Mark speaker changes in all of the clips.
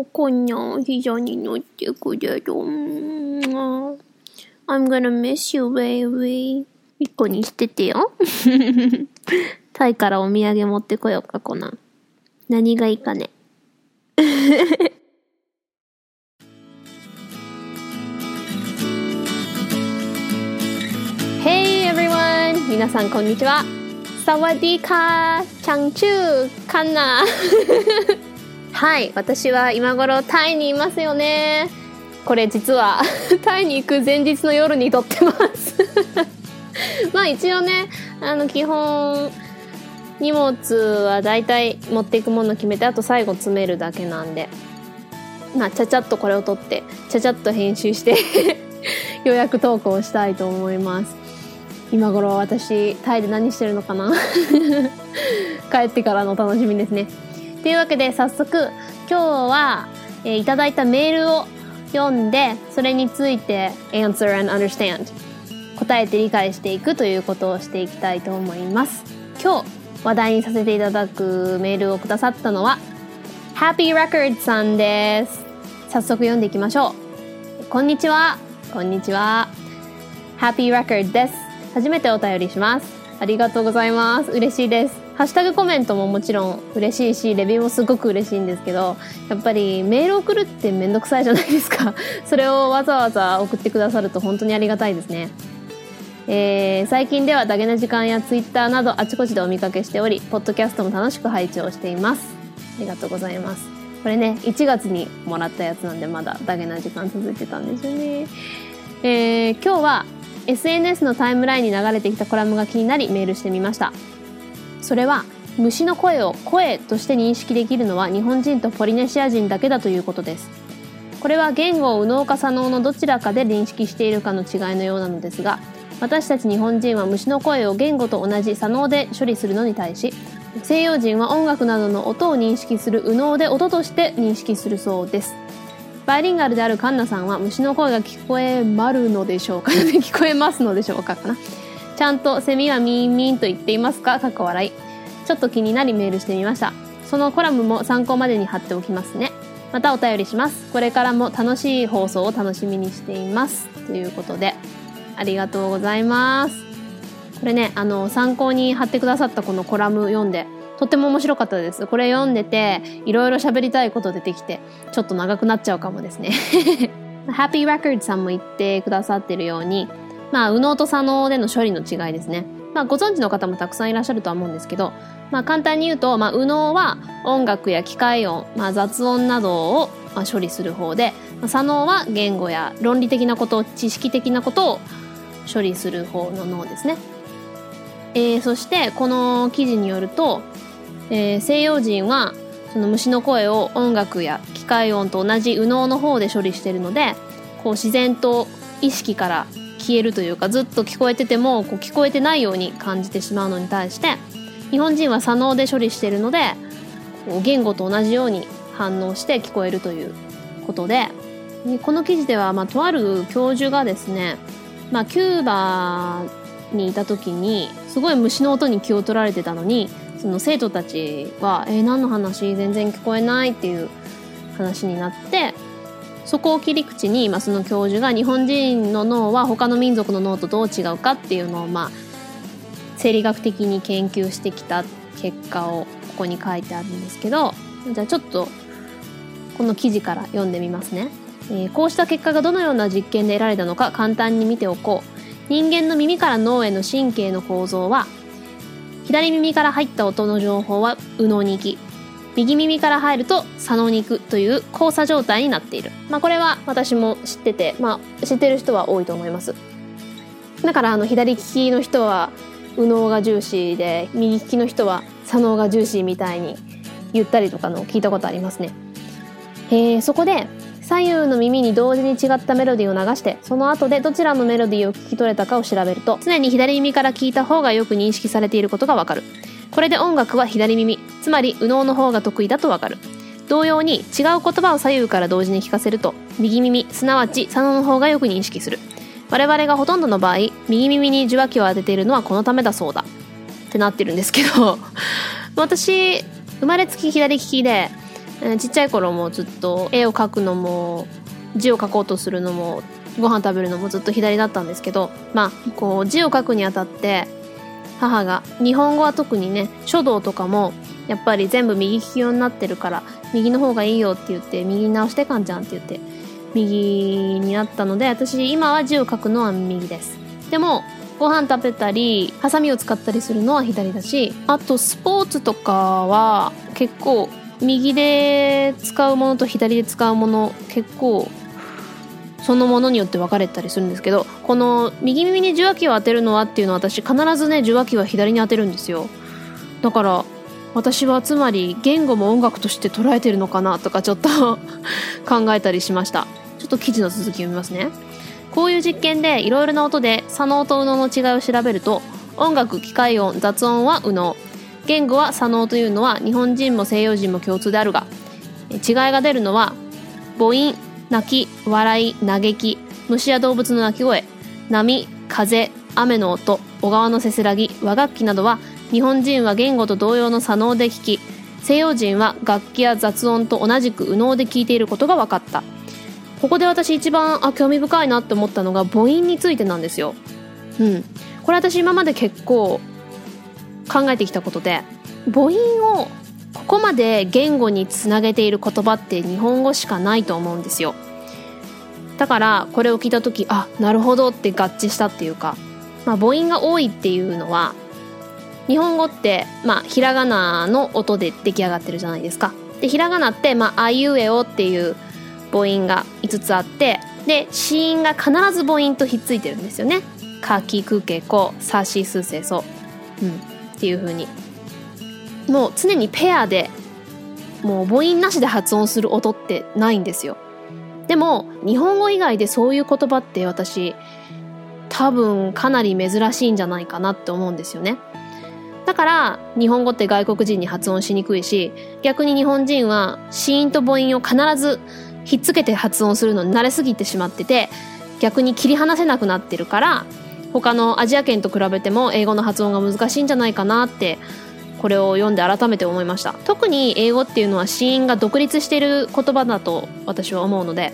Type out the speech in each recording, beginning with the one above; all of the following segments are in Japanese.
Speaker 1: よ。こんな膝に乗ってくれる。I'm gonna miss you, baby. 一個にしててよ。タイからお土産持ってこようか、コナン。何がいいかね。hey everyone! 皆さんこんにちは。サワディーカー、チャンチュー、カンナ。はい、私は今頃タイにいますよね。これ実は タイに行く前日の夜に撮ってます まあ一応ね、あの基本、荷物は大体持っていくもの決めて、あと最後詰めるだけなんで。まあちゃちゃっとこれを撮って、ちゃちゃっと編集して 予約投稿したいと思います。今頃私、タイで何してるのかな帰ってからの楽しみですね。というわけで早速今日は、えー、いただいたメールを読んでそれについて answer and understand 答えて理解していくということをしていきたいと思います。今日話題にさせていただくメールをくださったのは Happy Record さんです早速読んでいきましょう。こんにちは。こんにちは。Happy Record です。初めてお便りします。ありがとうございます。嬉しいです。ハッシュタグコメントももちろん嬉しいし、レビューもすごく嬉しいんですけど、やっぱりメール送るってめんどくさいじゃないですか。それをわざわざ送ってくださると本当にありがたいですね。えー、最近ではダゲな時間やツイッターなどあちこちでお見かけしており、ポッドキャストも楽しく拝聴しています。ありがとうございます。これね、1月にもらったやつなんでまだダゲな時間続いてたんですよね。えー、今日は SNS のタイムラインに流れてきたコラムが気になりメールしてみました。それは虫の声を声として認識できるのは日本人とポリネシア人だけだということです。これは言語を右脳か左脳のどちらかで認識しているかの違いのようなのですが私たち日本人は虫の声を言語と同じ左脳で処理するのに対し西洋人は音楽などの音を認識する右脳で音として認識するそうです。バイリンガルであるカンナさんは虫の声が聞こえまるのでしょうか？聞こえますのでしょうかかな？ちゃんとセミはミンミンと言っていますか？かっこ笑い。ちょっと気になりメールしてみました。そのコラムも参考までに貼っておきますね。またお便りします。これからも楽しい放送を楽しみにしています。ということで、ありがとうございます。これね、あの、参考に貼ってくださったこのコラム読んで、とっても面白かったです。これ読んでて、いろいろ喋りたいこと出てきて、ちょっと長くなっちゃうかもですね。Happy Record さんも言ってくださってるように、まあ、右脳と左脳での処理の違いですね。まあ、ご存知の方もたくさんいらっしゃるとは思うんですけど、まあ、簡単に言うと、まあ、右脳は音楽や機械音、まあ、雑音などを、まあ、処理する方で、まあ、左脳は言語や論理的なこと、知識的なことを処理する方の脳ですね。えー、そして、この記事によると、えー、西洋人は、その虫の声を音楽や機械音と同じ右脳の方で処理しているので、こう自然と意識から消えるというかずっと聞こえててもこう聞こえてないように感じてしまうのに対して日本人は左脳で処理しているので言語と同じように反応して聞こえるということでこの記事では、まあ、とある教授がですね、まあ、キューバにいた時にすごい虫の音に気を取られてたのにその生徒たちは「えー、何の話？全然聞こえない」っていう話になってそこを切り口に、まあ、その教授が日本人の脳は他の民族の脳とどう違うかっていうのを、まあ、生理学的に研究してきた結果をここに書いてあるんですけどじゃあちょっとこの記事から読んでみますね、えー、こうした結果がどのような実験で得られたのか簡単に見ておこう。人間の耳から脳への神経の構造は左耳から入った音の情報は右脳に行き右耳から入ると左脳に行くという交差状態になっている。まあこれは私も知ってて、まあ知ってる人は多いと思います。だからあの左利きの人は右脳が重視で、右利きの人は左脳が重視みたいに言ったりとかの聞いたことありますね。えー、そこで左右の耳に同時に違ったメロディーを流してその後でどちらのメロディーを聞き取れたかを調べると常に左耳から聞いた方がよく認識されていることがわかるこれで音楽は左耳つまり右脳の方が得意だとわかる。同様に違う言葉を左右から同時に聞かせると右耳すなわち左脳の方がよく認識する。我々がほとんどの場合右耳に受話器を当てているのはこのためだそうだ。ってなってるんですけど。私生まれつき左利きで、ちっちゃい頃もずっと絵を描くのも字を書こうとするのもご飯食べるのもずっと左だったんですけどまあこう字を書くにあたって母が。日本語は特にね書道とかもやっぱり全部右利き用になってるから右の方がいいよって言って右に直してかんじゃんって言って右になったので私今は字を書くのは右です。でもご飯食べたりハサミを使ったりするのは左だしあとスポーツとかは結構右で使うものと左で使うもの結構そのものによって分かれたりするんですけどこの右耳に受話器を当てるのはっていうのは私必ずね受話器は左に当てるんですよ。だから私はつまり言語も音楽として捉えてるのかなとかちょっと 考えたりしました。ちょっと記事の続き読みますね。こういう実験でいろいろな音で左脳と右脳の違いを調べると音楽機械音雑音は右脳。言語は左脳というのは日本人も西洋人も共通であるが違いが出るのは母音泣き笑い嘆き虫や動物の鳴き声波風雨の音小川のせせらぎ和楽器などは日本人は言語と同様の左脳で聞き西洋人は楽器や雑音と同じく右脳で聞いていることが分かったここで私一番あ興味深いなって思ったのが母音についてなんですよ。うん、これ私今まで結構考えてきたことで母音をここまで言語につなげている言葉って日本語しかないと思うんですよ。だからこれを聞いた時あなるほどって合致したっていうか、まあ、母音が多いっていうのは日本語って、まあ、ひらがなの音で出来上がってるじゃないですか。でひらがなって、まあ、あいうえおっていう母音が5つあってで子音が必ず母音とひっついてるんですよね。かきくけこさしすせそ、うん、っていう風にもう常にペアでもう母音なしで発音する音ってないんですよ。でも日本語以外でそういう言葉って私多分かなり珍しいんじゃないかなって思うんですよね。だから日本語って外国人に発音しにくいし逆に日本人は子音と母音を必ずひっつけて発音するのに慣れすぎてしまってて逆に切り離せなくなってるから他のアジア圏と比べても英語の発音が難しいんじゃないかなってこれを読んで改めて思いました。特に英語っていうのは子音が独立している言葉だと私は思うので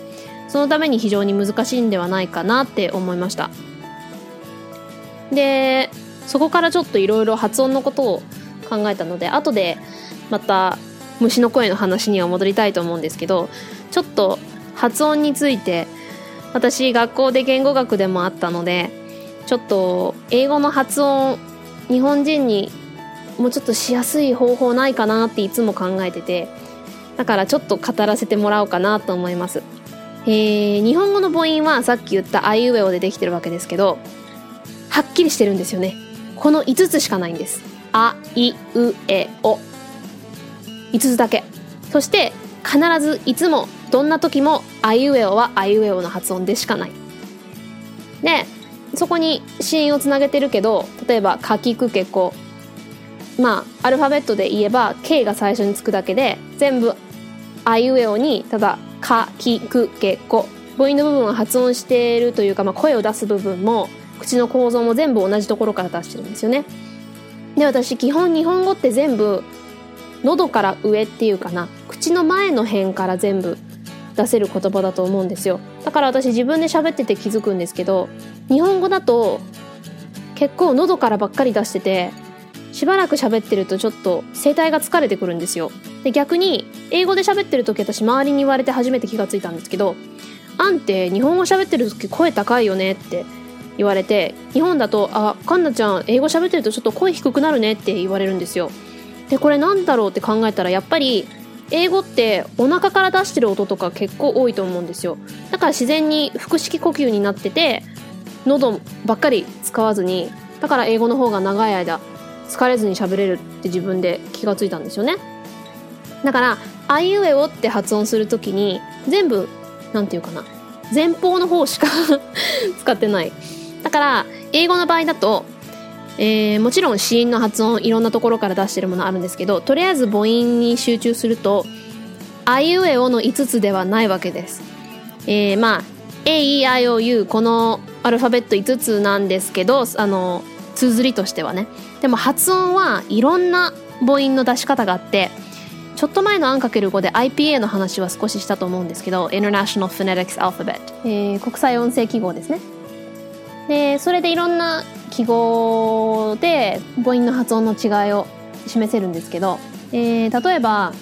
Speaker 1: そのために非常に難しいんではないかなって思いました。でそこからちょっといろいろ発音のことを考えたので後でまた虫の声の話には戻りたいと思うんですけどちょっと発音について私学校で言語学でもあったのでちょっと英語の発音日本人にもうちょっとしやすい方法ないかなっていつも考えててだからちょっと語らせてもらおうかなと思います。えー、日本語の母音はさっき言ったあいうえおでできてるわけですけどはっきりしてるんですよね。この5つしかないんです。あいうえお。5つだけ。そして必ずいつもどんな時もあいうえおはあいうえおの発音でしかない。でそこに子音をつなげてるけど例えば「かきくけこ」まあアルファベットで言えば「K」が最初につくだけで全部あいうえおにただ「かきくけこ」母音の部分は発音しているというか、まあ、声を出す部分も口の構造も全部同じところから出してるんですよね。で私基本日本語って全部喉から上っていうかな口の前の辺から全部出せる言葉だと思うんですよ。だから私自分で喋ってて気づくんですけど日本語だと結構喉からばっかり出しててしばらく喋ってるとちょっと声帯が疲れてくるんですよ。で逆に英語で喋ってる時私周りに言われて初めて気がついたんですけど「あんって日本語喋ってる時声高いよね」って言われて日本だと「あカンナちゃん英語喋ってるとちょっと声低くなるね」って言われるんですよ。でこれなんだろうって考えたらやっぱり英語ってお腹から出してる音とか結構多いと思うんですよ。だから自然に腹式呼吸になってて喉ばっかり使わずにだから英語の方が長い間疲れずに喋れるって自分で気がついたんですよね。だから「あいうえお」って発音する時に全部なんていうかな。前方の方しか 使ってない。だから英語の場合だとえー、もちろん子音の発音いろんなところから出してるものあるんですけどとりあえず母音に集中するとあいうえおの5つではないわけです、えー、まあ AEIOU このアルファベット5つなんですけどあの綴りとしてはね。でも発音はいろんな母音の出し方があってちょっと前のアンかける5で IPA の話は少ししたと思うんですけど International Phonetics Alphabet、えー、国際音声記号ですね。でそれでいろんな記号で母音の発音の違いを示せるんですけど、えー、例えば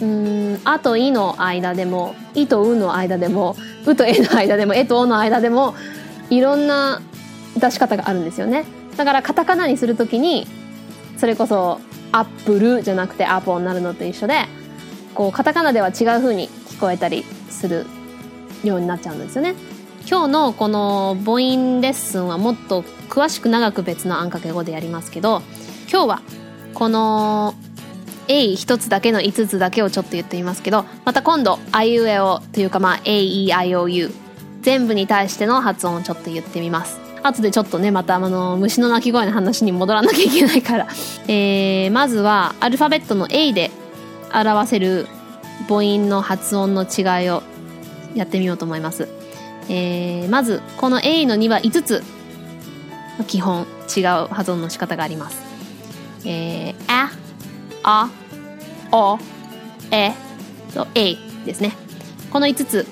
Speaker 1: うん「あ」と「い」の間でも「い」と「う」の間でも「う」と「え」の間でも「え」と「お」の間でもいろんな出し方があるんですよね。だからカタカナにするときにそれこそ「アップル」じゃなくて「アポ」になるのと一緒でこうカタカナでは違う風に聞こえたりするようになっちゃうんですよね。今日のこの母音レッスンはもっと詳しく長く別のあんかけ語でやりますけど今日はこの A 一つだけの5つだけをちょっと言ってみますけどまた今度あいうえおというかまあ AEIOU 全部に対しての発音をちょっと言ってみます。後でちょっとねまたあの虫の鳴き声の話に戻らなきゃいけないから、えー、まずはアルファベットの A で表せる母音の発音の違いをやってみようと思います、えー、まずこの A の2は5つ基本違う発音の仕方があります。えー、あ、あ、お、えと A ですね。この5つ。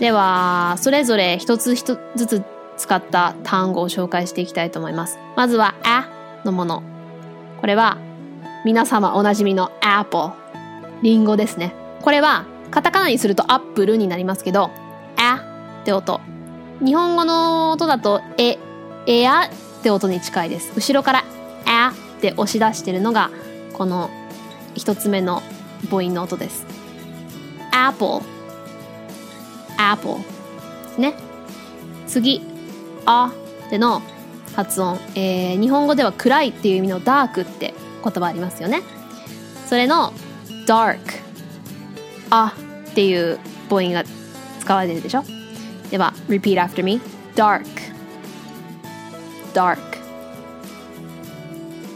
Speaker 1: では、それぞれ一つ一つずつ使った単語を紹介していきたいと思います。まずは、あのもの。これは、皆様おなじみの apple。リンゴですね。これは、カタカナにするとアップルになりますけど、あって音。日本語の音だと、え、エアって音に近いです。後ろからあって押し出してるのがこの一つ目の母音の音です。apple apple ね。次、あでの発音、えー、日本語では暗いっていう意味のダークって言葉ありますよね。それの dark あっていう母音が使われてるでしょ。では repeat after me dark dark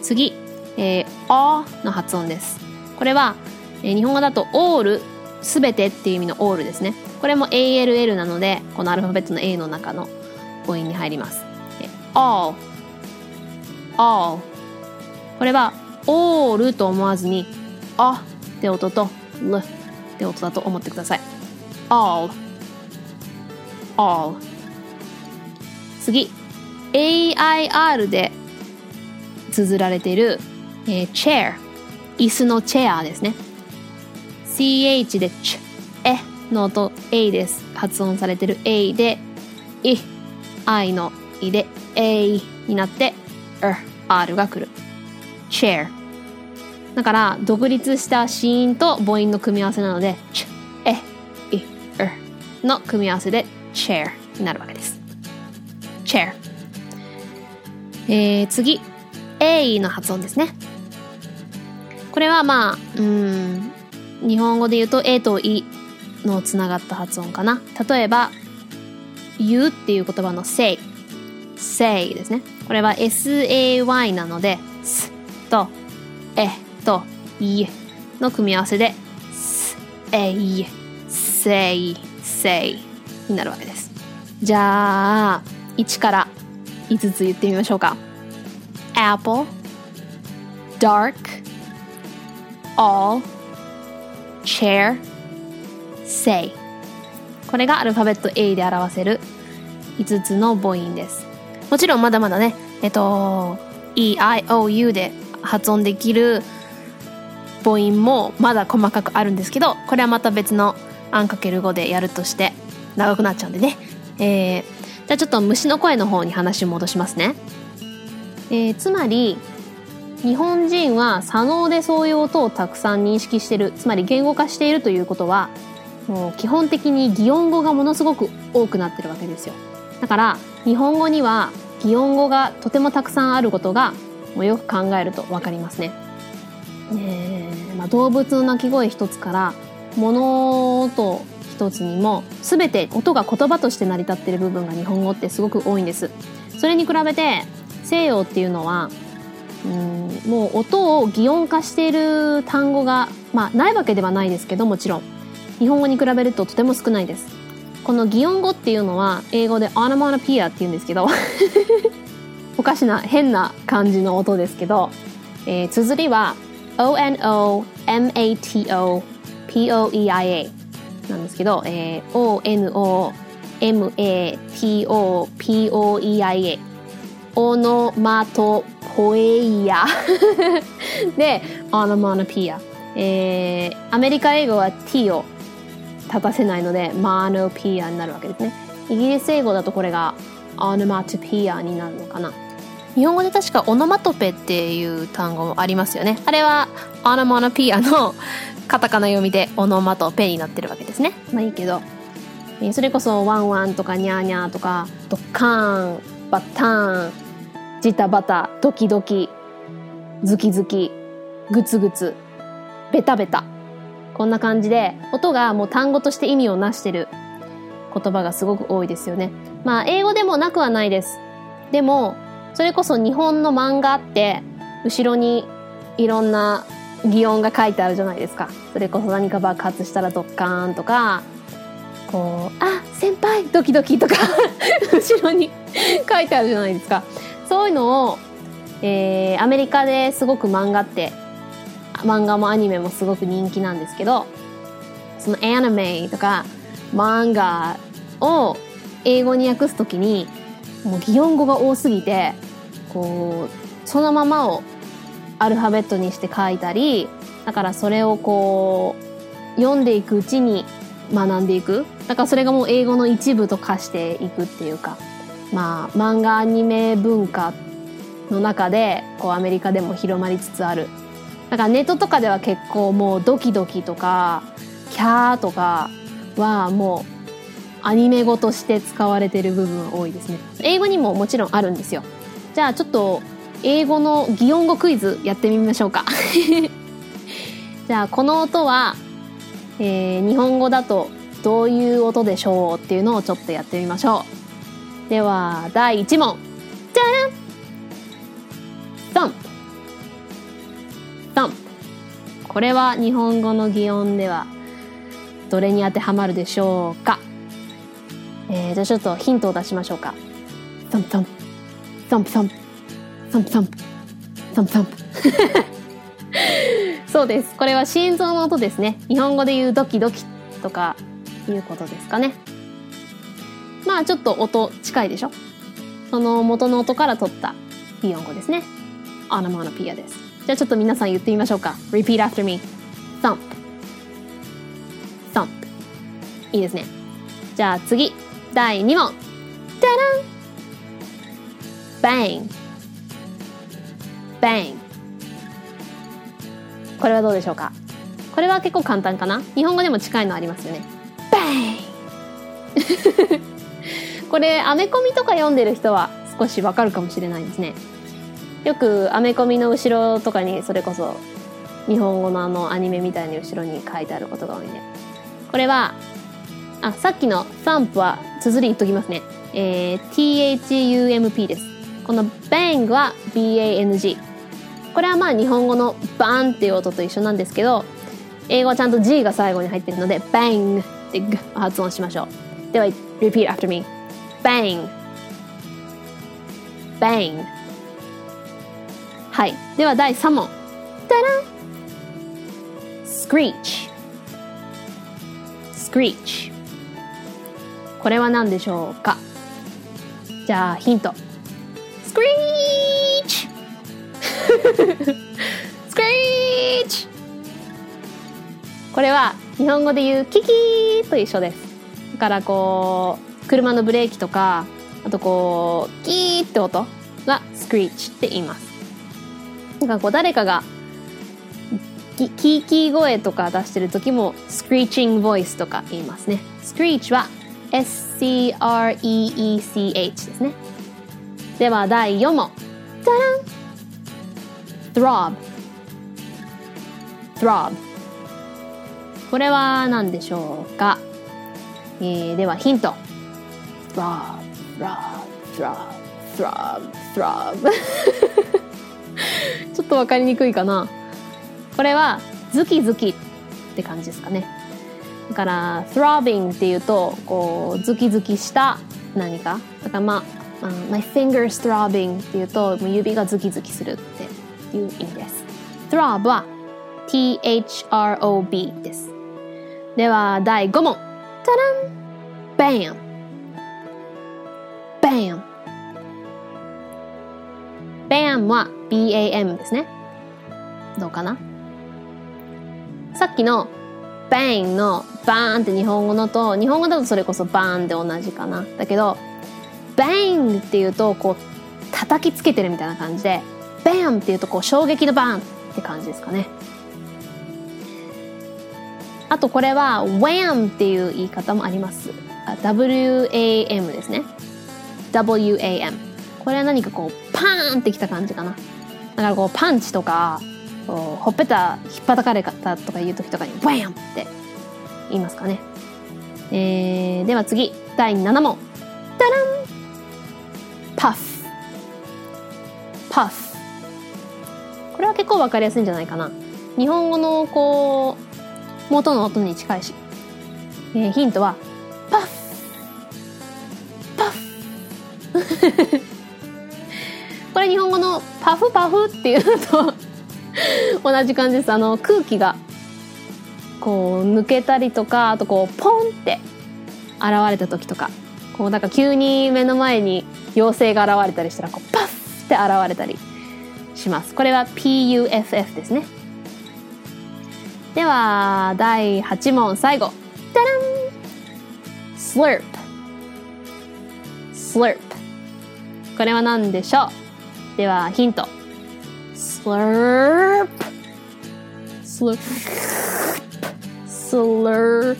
Speaker 1: 次、えー、あの発音です。これは、えー、日本語だと all すべてっていう意味の all ですね。これも ALL なのでこのアルファベットの A の中の母音に入ります、all all これは all と思わずにあって音と l って音だと思ってください。all all 次。AIR で綴られている、えー、chair 椅子のチェアですね。CH でチえの音 A です。発音されてる A でい I のいで A になって R が来る。Chair だから独立した子音と母音の組み合わせなのでチえい R の組み合わせで chair になるわけです。Chair えー、次。A の発音ですね。これはまあうん日本語で言うと A と E のつながった発音かな。例えば言うっていう言葉の say say ですね。これは SAY なので s とえといの組み合わせで say say say になるわけです。じゃあ1から5つ言ってみましょうか。Apple Dark All Chair Say. これがアルファベット A で表せる5つの母音です。もちろんまだまだねえっと EIOU で発音できる母音もまだ細かくあるんですけどこれはまた別のあんかける5でやるとして長くなっちゃうんでね。えー、じゃあちょっと虫の声の方に話を戻しますね。えー、つまり日本人は左脳でそういう音をたくさん認識してる。つまり言語化しているということはもう基本的に擬音語がものすごく多くなってるわけですよ。だから日本語には擬音語がとてもたくさんあることがもうよく考えると分かりますね。えーまあ、動物の鳴き声一つから物音一つにも全て音が言葉として成り立ってる部分が日本語ってすごく多いんです。それに比べて西洋っていうのはうんもう音を擬音化している単語が、まあ、ないわけではないですけどもちろん。日本語に比べるととても少ないです。この擬音語っていうのは英語でオノマノピアっていうんですけど おかしな変な感じの音ですけど、えー、綴りは ONOMATOPOEIA なんですけど、えー、ONOMATOPOEIA オノマトポエイ アでオノマノピア、えー、アメリカ英語は T を立たせないのでマノピアになるわけですね。イギリス英語だとこれがオノマトピアになるのかな。日本語で確かオノマトペっていう単語もありますよね。あれはオノマノピアのカタカナ読みでオノマトペになってるわけですね。まあいいけど。それこそワンワンとかニャーニャーとかドッカーンバッターンジタバタドキドキズキズキグツグツベタベタこんな感じで音がもう単語として意味をなしてる言葉がすごく多いですよね。まあ英語でもなくはないです。でもそれこそ日本の漫画って後ろにいろんな擬音が書いてあるじゃないですか。それこそ何か爆発したらドッカーンとかこう「あ先輩!ドキドキ」とか 後ろに書いてあるじゃないですか。そういうのを、えー、アメリカですごく漫画って漫画もアニメもすごく人気なんですけどそのアニメとか漫画を英語に訳すときにもう擬音語が多すぎてこうそのままをアルファベットにして書いたりだからそれをこう読んでいくうちに学んでいく。だからそれがもう英語の一部と化していくっていうかまあ漫画アニメ文化の中でこうアメリカでも広まりつつある。だからネットとかでは結構もうドキドキとかキャーとかはもうアニメ語として使われてる部分多いですね。英語にももちろんあるんですよ。じゃあちょっと英語の擬音語クイズやってみましょうか。じゃあこの音は、えー、日本語だとどういう音でしょうっていうのをちょっとやってみましょう。では第1問。じゃらこれは日本語の擬音ではどれに当てはまるでしょうか？えー、じゃあちょっとヒントを出しましょうか。サンンンンンンンンプ。そうです。これは心臓の音ですね。日本語で言うドキドキとかいうことですかね。まあちょっと音近いでしょ？その元の音から取った日本語ですね。アナマナピアです。じゃあちょっと皆さん言ってみましょうか。Repeat after me. Thump. Thump. いいですね。じゃあ次。第2問。じゃらん !bang, bang. これはどうでしょうか？これは結構簡単かな？日本語でも近いのありますよね。bang! これ、アメコミとか読んでる人は少しわかるかもしれないですね。よくアメコミの後ろとかにそれこそ日本語のあのアニメみたいに後ろに書いてあることが多いんで。これはあ、さっきの thump は綴り言っときますね。えー、thump です。この bang は bang。これはまあ日本語のバーンっていう音と一緒なんですけど、英語はちゃんと G が最後に入ってるので、bang って発音しましょう。では、repeat after me. bang bang はい。では第3問。ダラン。screech screech これは何でしょうか？じゃあヒント。スクリーチ。スクリーチ。これは日本語で言うキキーと一緒です。だからこう車のブレーキとかあとこうキーって音がスクリーチって言います。なんかこう誰かがキーキー声とか出してる時もスクリーチングボイスとか言いますね。スクリーチは S-C-R-E-E-C-H ですね。では第4問。じゃらん !throb throb これは何でしょうか、えー、ではヒント。throb throb throb throb throb とわかりにくいかなこれはズキズキって感じですかねだから throbbing っていうとこうズキズキした何かだからまあ、my fingers throbbing っていうともう指がズキズキするっていう意味です throb は throb です。では、第5問。タラン !bam! bam! bam は bam ですね。どうかな？さっきの bang のバーンって日本語のと、日本語だとそれこそバーンで同じかな。だけど、bang っていうと、こう、叩きつけてるみたいな感じで、bam っていうと、こう、衝撃のバーンって感じですかね。あとこれは wham っていう言い方もあります。WAM ですね。WAM。これは何かこう、パーンってきた感じかな。だかこう、パンチとか、ほっぺた引っ叩かれたとかいう時とかに、wham って言いますかね。えー、では次、第7問。ダランパフ。パフ。これは結構わかりやすいんじゃないかな。日本語のこう、元の音に近いし。えー、ヒントは、パフ日本語のパフパフっていうのと同じ感じです。あの、空気が、こう、抜けたりとか、あとこう、ポンって現れた時とか、こう、なんか急に目の前に妖精が現れたりしたら、こう、パフって現れたりします。これは PUFF ですね。では、第8問、最後。ダラン !slurp。slurp。これは何でしょう？では、ヒント。slurp。slurp。slurp。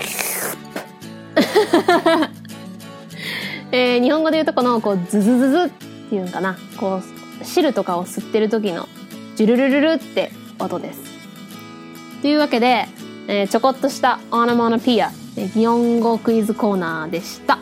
Speaker 1: えー、日本語で言うとこの、こう、ズズズズっていうのかな。こう、汁とかを吸ってる時の、ジュルルルルって音です。というわけで、えー、ちょこっとしたオノマノピア、擬音語クイズコーナーでした。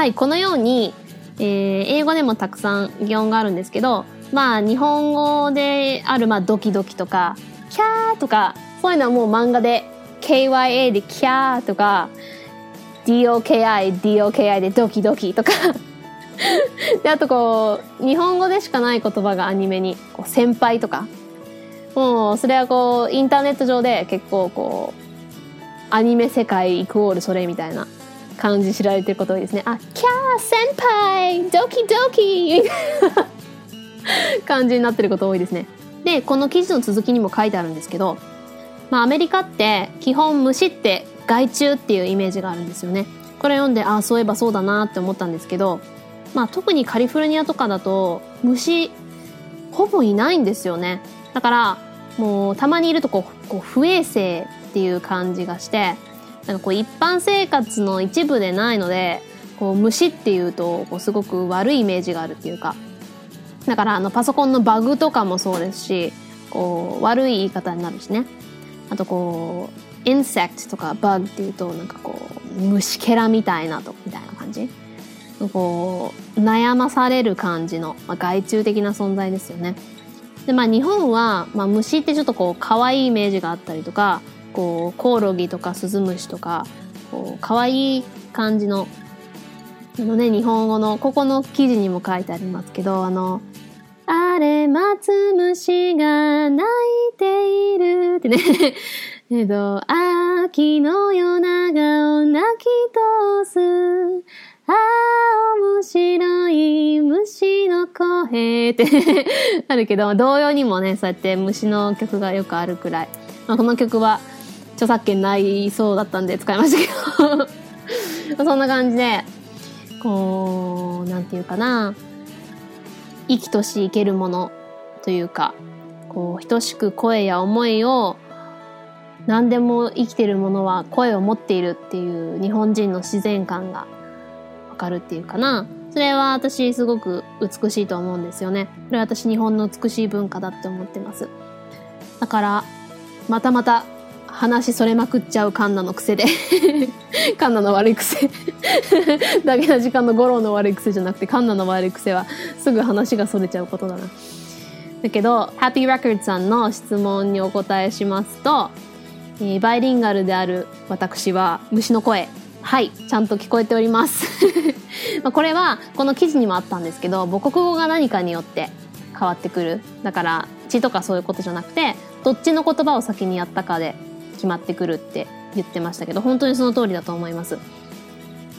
Speaker 1: はい、このように、えー、英語でもたくさん擬音があるんですけど、まあ、日本語である、まあ、ドキドキとか、キャーとか、そういうのはもう漫画で、KYA でキャーとか、DOKI、DOKI でドキドキとかで、あとこう、日本語でしかない言葉がアニメに、こう先輩とか。もう、それはこう、インターネット上で結構こう、アニメ世界イコールそれみたいな感じ知られてること多いですね。あ、キャー先輩ドキドキ 感じになってること多いですね。で、この記事の続きにも書いてあるんですけど、まあアメリカって基本虫って害虫っていうイメージがあるんですよね。これ読んで、ああ、そういえばそうだなって思ったんですけど、まあ特にカリフォルニアとかだと虫ほぼいないんですよね。だからもうたまにいるとこうこう不衛生っていう感じがしてなんかこう一般生活の一部でないのでこう虫っていうとこうすごく悪いイメージがあるっていうか。だからあのパソコンのバグとかもそうですしこう悪い言い方になるしね。あとこう insect とか bug っていうとなんかこう虫けらみたいなとみたいな感じ。こう悩まされる感じの、まあ、害虫的な存在ですよね。でまあ日本は、まあ、虫ってちょっとこう可愛いイメージがあったりとかこうコオロギとかスズムシとかこう可愛い感じのあのね日本語のここの記事にも書いてありますけどあの「あれ松虫が鳴いている」ってね。えっと「秋の夜長を泣き通す」ああ、面白い虫の声って。あるけど、同様にもね、そうやって虫の曲がよくあるくらい。まあ、この曲は著作権ないそうだったんで使いましたけど そんな感じで、こう、なんていうかな、生きとし生けるものというか、こう、等しく声や思いを何でも生きてるものは声を持っているっていう日本人の自然観がわかるっていうかな。それは私すごく美しいと思うんですよね。これは私日本の美しい文化だって思ってます。だから、またまた話それまくっちゃうカンナの癖で。カンナの悪い癖。だけな時間の五郎の悪い癖じゃなくてカンナの悪い癖はすぐ話がそれちゃうことだな。だけど、ハッピー p ー Records さんの質問にお答えしますと、えー、バイリンガルである私は虫の声。はいちゃんと聞こえております。まこれはこの記事にもあったんですけど母国語が何かによって変わってくる。だから血とかそういうことじゃなくてどっちの言葉を先にやったかで決まってくるって言ってましたけど本当にその通りだと思います。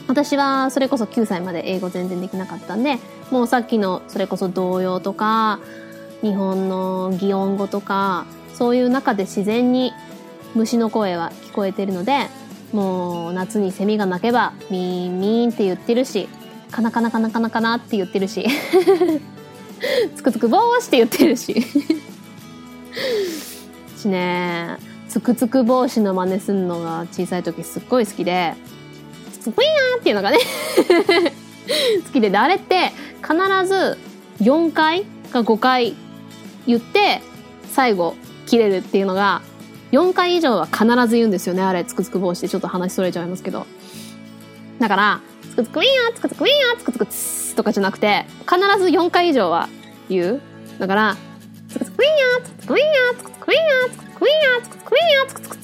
Speaker 1: 私はそれこそ9歳まで英語全然できなかったんでもうさっきのそれこそ童謡とか日本の擬音語とかそういう中で自然に虫の声は聞こえてるのでもう夏にセミが鳴けばミーンミーンって言ってるしカナカナカナカナカナって言ってるしつくつくぼーしって言ってるし。しねつくつく帽子の真似すんのが小さい時すっごい好きでつくぷいーっていうのがね 好きでであれって必ず4回か5回言って最後切れるっていうのが4回以上は必ず言うんですよねあれつくつく帽子でちょっと話それちゃいますけど。だからつくつくウィーつくつくウィーつくつくつとかじゃなくて必ず4回以上は言う。だからつくつくウィーつくつくウィーつくつくウィーンつくつくウィーンつくつくウィーンつくつく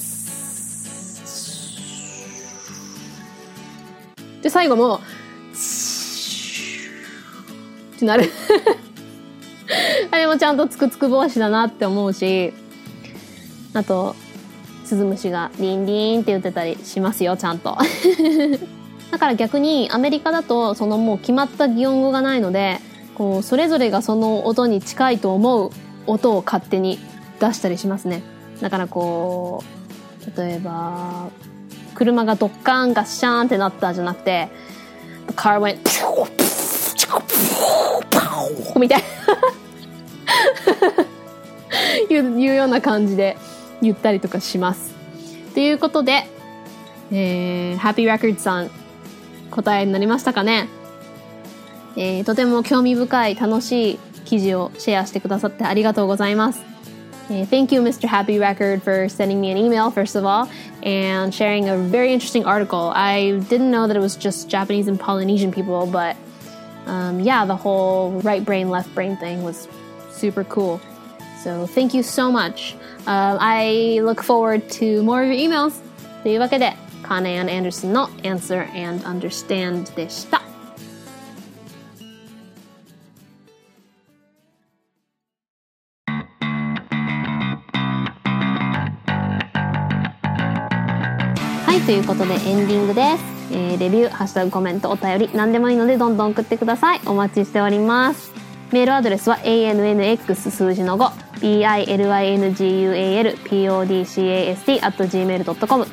Speaker 1: で最後もってなる。あれもちゃんとつくつく帽子だなって思うしあとスズムシがリンリンって言ってたりしますよちゃんと。だから逆にアメリカだとそのもう決まった擬音語がないのでこうそれぞれがその音に近いと思う音を勝手に出したりしますね。だからこう例えば車がドッカンガッシャーンってなったじゃなくて The car went みたいな いういうような感じで言ったりとかします。ということで、えー、Happy Record さん答えになりましたかね、えー、とても興味深い楽しい記事をシェアしてくださってありがとうございます。Uh, thank you, Mr. Happy Record, for sending me an email, first of all, and sharing a very interesting article. I didn't know that it was just Japanese and Polynesian people, but um, yeah, the whole right brain, left brain thing was super cool. So thank you so much. Uh, I look forward to more of your emails. というわけで、カーネ and Anderson の Answer and Understand でした。 ということでエンディングです。えー、レビュー、ハッシュタグ、コメント、お便り、何でもいいのでどんどん送ってください。お待ちしております。メールアドレスは ANNX 数字の5 bilingualpodcast at gmail.com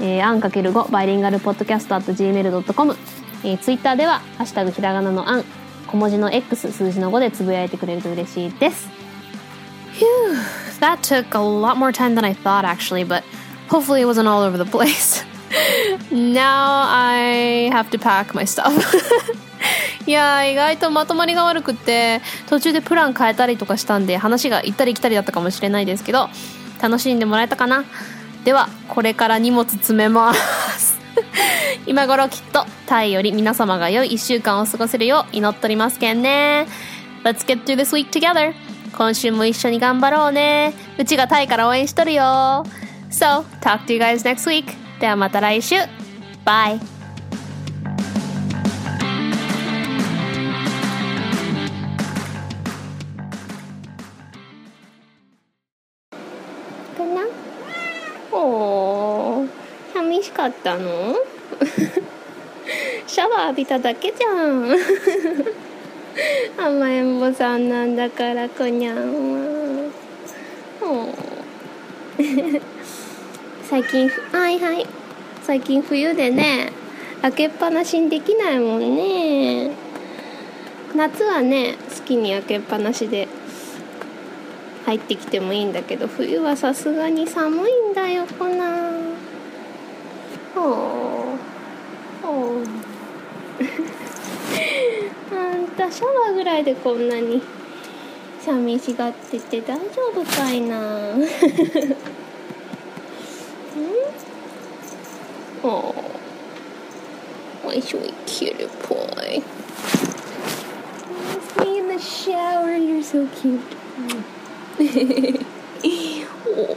Speaker 1: えー、アンかける5バイリンガルポッドキャスト at gmail.com えー、ツイッターでは「ハッシュタグひらがなのアン」小文字の X 数字の5でつぶやいてくれると嬉しいです Phew, that took a lot more time than I thought actually, but hopefully it wasn't all over the place. Now I have to pack my stuff. いや意外とまとまりが悪くって途中でプラン変えたりとかしたんで話が行ったり来たりだったかもしれないですけど楽しんでもらえたかな？ではこれから荷物詰めます。今頃きっとタイより皆様が良い1週間を過ごせるよう祈っておりますけんね。Let's get through this week together. 今週も一緒に頑張ろうね。うちがタイから応援しとるよ。So, talk to you guys next week. ではまた来週。Bye! 寂しかったのシャワー浴びただけじゃん甘えん坊さんなんだからこにゃんは最近はいはい最近冬でね開けっぱなしにできないもんね。夏はね好きに開けっぱなしで入ってきてもいいんだけど冬はさすがに寒いんだよこな。ほう。ほう。あんたシャワーぐらいでこんなに寂しがってて大丈夫かいな。うんおおいしょい cute boy me in the shower you're so cute oh.